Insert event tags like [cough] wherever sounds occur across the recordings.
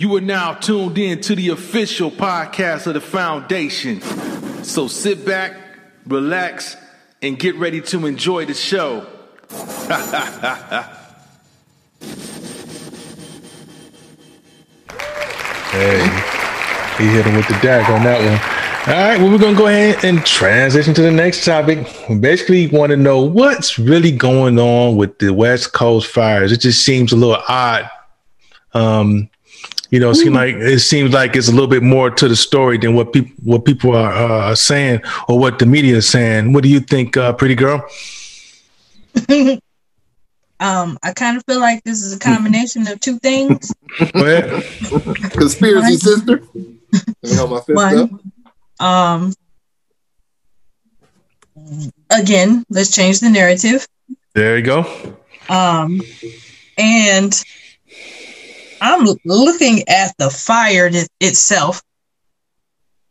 You are now tuned in to the official podcast of the foundation. So sit back, relax, and get ready to enjoy the show. [laughs] Hey, he hit him with the dack on that one. All right, well, we're gonna go ahead and transition to the next topic. We basically want to know what's really going on with the West Coast fires. It just seems a little odd. Um, you know, it seems like it seems like it's a little bit more to the story than what people what people are uh, saying or what the media is saying. What do you think, uh, pretty girl? [laughs] Um, I kind of feel like this is a combination of two things. [laughs] Conspiracy One. sister. You know my fifth up. One, um, again, let's change the narrative. there you go. Um, and I'm looking at the fire it- itself.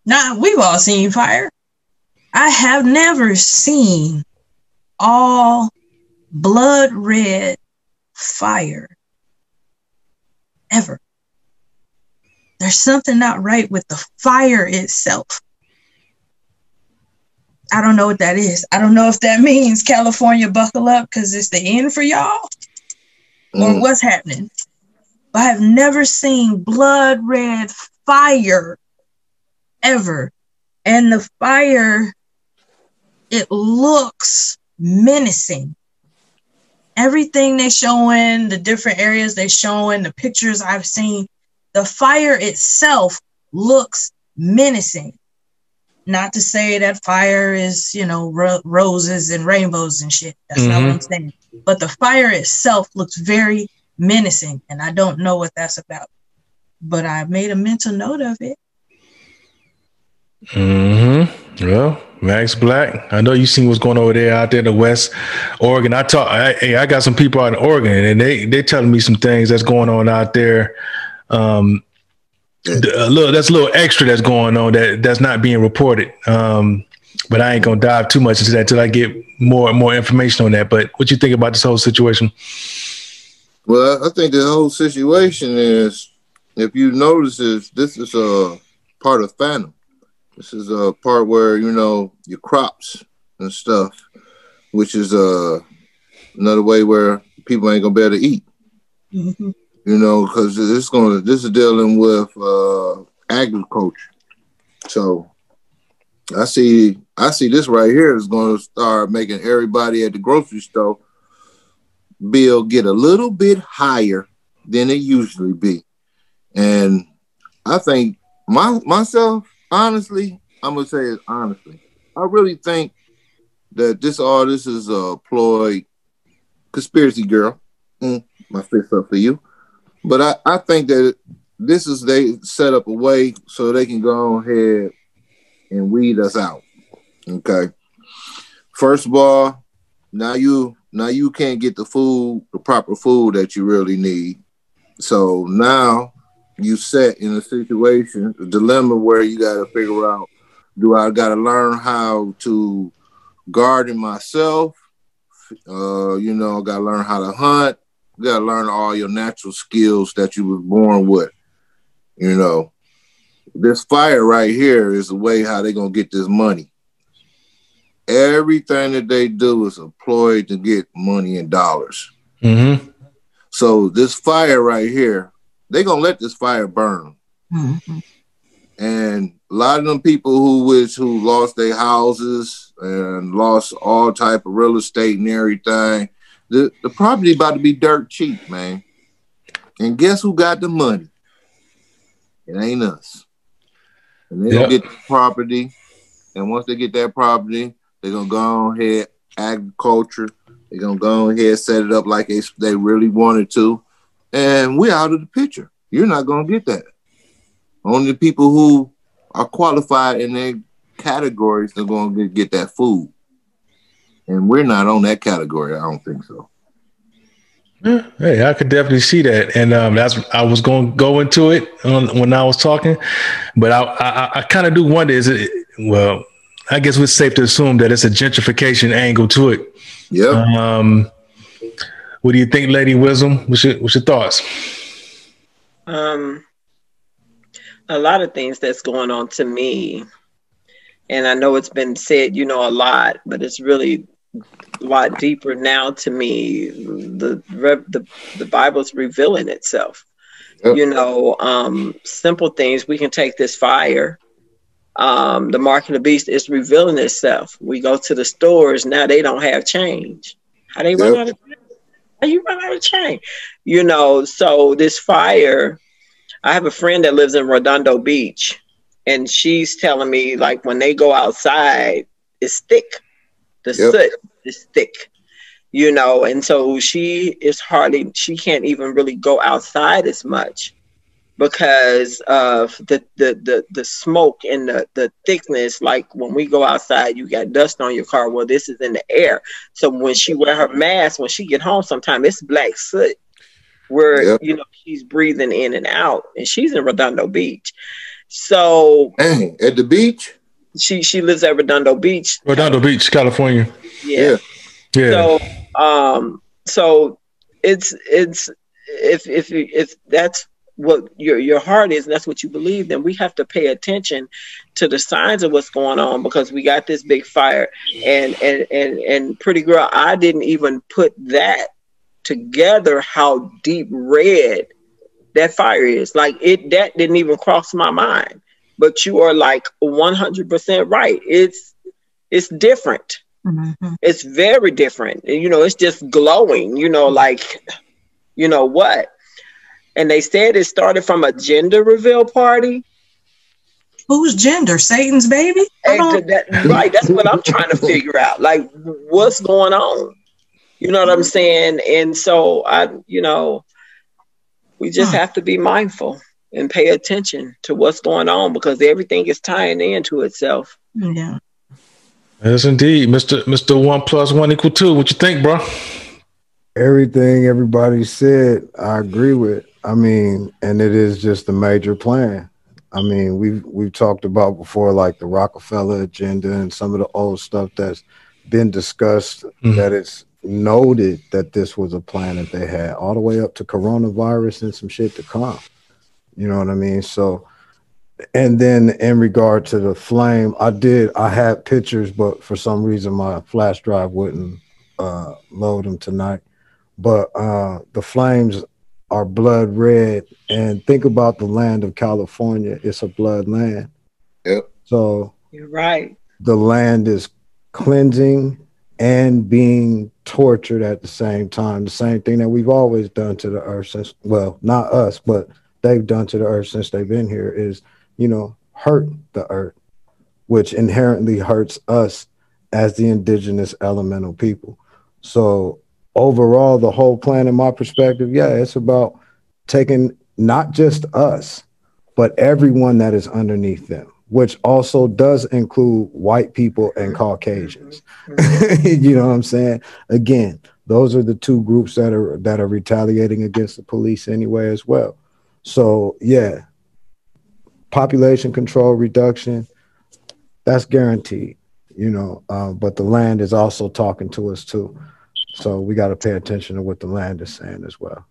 Now, we've all seen fire. I have never seen all blood red fire ever. There's something not right with the fire itself. I don't know what that is. I don't know if that [laughs] means California buckle up because it's the end for y'all or Mm. what's happening. But I have never seen blood red fire ever. And the fire, it looks menacing. Everything they're showing, the different areas they're showing, the pictures I've seen, the fire itself looks menacing. Not to say that fire is, you know, ro- roses and rainbows and shit. That's not what mm-hmm. I'm saying. But the fire itself looks very menacing, and I don't know what that's about. But I made a mental note of it. Mm-hmm. Well, Max Black, I know you seen what's going over there out there in the West Oregon. I talk. I, hey, I got some people out in Oregon, and they they telling me some things that's going on out there. Um, a little that's a little extra that's going on that that's not being reported. Um, but I ain't gonna dive too much into that till I get more more information on that. But what you think about this whole situation? Well, I think the whole situation is, if you notice, is this is a part of Phantom. This is a part where you know your crops and stuff, which is uh, another way where people ain't gonna be able to eat. Mhm. You know, because this is going to this is dealing with uh, agriculture. So I see I see this right here is going to start making everybody at the grocery store bill get a little bit higher than it usually be. And I think my myself, honestly, I'm gonna say it honestly. I really think that this artist is a ploy conspiracy girl. Mm, my fist up for you. But I, I think that this is they set up a way so they can go ahead and weed us out. Okay. First of all, now you now you can't get the food, the proper food that you really need. So now you set in a situation, a dilemma where you got to figure out: Do I got to learn how to garden myself? Uh, you know, got to learn how to hunt. Got to learn all your natural skills that you was born with. You know, this fire right here is the way how they gonna get this money. Everything that they do is employed to get money in dollars. Mm-hmm. So this fire right here, they gonna let this fire burn. Mhm. And a lot of them people who which who lost their houses and lost all type of real estate and everything, the, the property about to be dirt cheap, man. And guess who got the money? It ain't us. And they Yep. gonna get the property. And once they get that property, they're gonna go on ahead agriculture. They're gonna go on ahead set it up like they, they really wanted to. And we're out of the picture. You're not gonna get that. Only people who are qualified in their categories are to get that food. And we're not on that category. I don't think so. Yeah, Hey, I could definitely see that, and um, that's I was going to go into it on, when I was talking, but I I, I kind of do wonder is it well, I guess it's safe to assume that it's a gentrification angle to it. Yeah. Um, what do you think, Lady Wisdom? What's your what's your thoughts? Um, a lot of things that's going on to me. And I know it's been said, you know, a lot, but it's really a lot deeper now to me. The the the Bible's revealing itself. Yep. You know, um, simple things. We can take this fire. Um, the mark of the beast is revealing itself. We go to the stores now; they don't have change. How they yep. run out of how you run out of change? You know, so this fire I have a friend that lives in Redondo Beach, and she's telling me like when they go outside, it's thick. The yep. soot is thick, you know, and so she is hardly she can't even really go outside as much because of the the the, the smoke and the, the thickness like when we go outside you got dust on your car well this is in the air so when she wear her mask when she get home sometime it's black soot where yep. you know she's breathing in and out, and she's in Redondo Beach. So Dang, at the beach. She she lives at Redondo Beach. Redondo Beach, California. Yeah. Yeah. So um so it's it's if if if that's what your your heart is and that's what you believe then we have to pay attention to the signs of what's going on because we got this big fire and and and and pretty girl i didn't even put that together how deep red that fire is. Like it that didn't even cross my mind. But you are like 100% right. It's it's different. Mm-hmm. It's very different. You know, it's just glowing, you know, like you know what? And they said it started from a gender reveal party. Whose gender? Satan's baby? That, right. That's what I'm trying to figure out. Like, what's going on? You know what I'm saying? And so I, you know, we just have to be mindful and pay attention to what's going on because everything is tying into itself. Yeah. Yes, indeed, Mister Mister One Plus One Equal Two. What you think, bro? Everything everybody said, I agree with. I mean, and it is just a major plan. I mean, we've we've talked about before, like the Rockefeller agenda and some of the old stuff that's been discussed. Mm-hmm. That it's noted that this was a plan that they had all the way up to coronavirus and some shit to come. You know what I mean? So, and then in regard to the flame, I did, I had pictures, but for some reason my flash drive wouldn't uh, load them tonight. But uh, the flames are blood red. And think about the land of California, it's a blood land. Yep. So, you're right. The land is cleansing and being tortured at the same time. The same thing that we've always done to the earth since, well, not us, but they've done to the earth since they've been here is, you know, hurt the earth, which inherently hurts us as the indigenous elemental people. So, overall, the whole plan, in my perspective, yeah, it's about taking not just us, but everyone that is underneath them which also does include white people and Caucasians. [laughs] you know what I'm saying? Again, those are the two groups that are that are retaliating against the police anyway as well. So yeah, population control reduction, that's guaranteed. You know, uh, but the land is also talking to us too. So we got to pay attention to what the land is saying as well.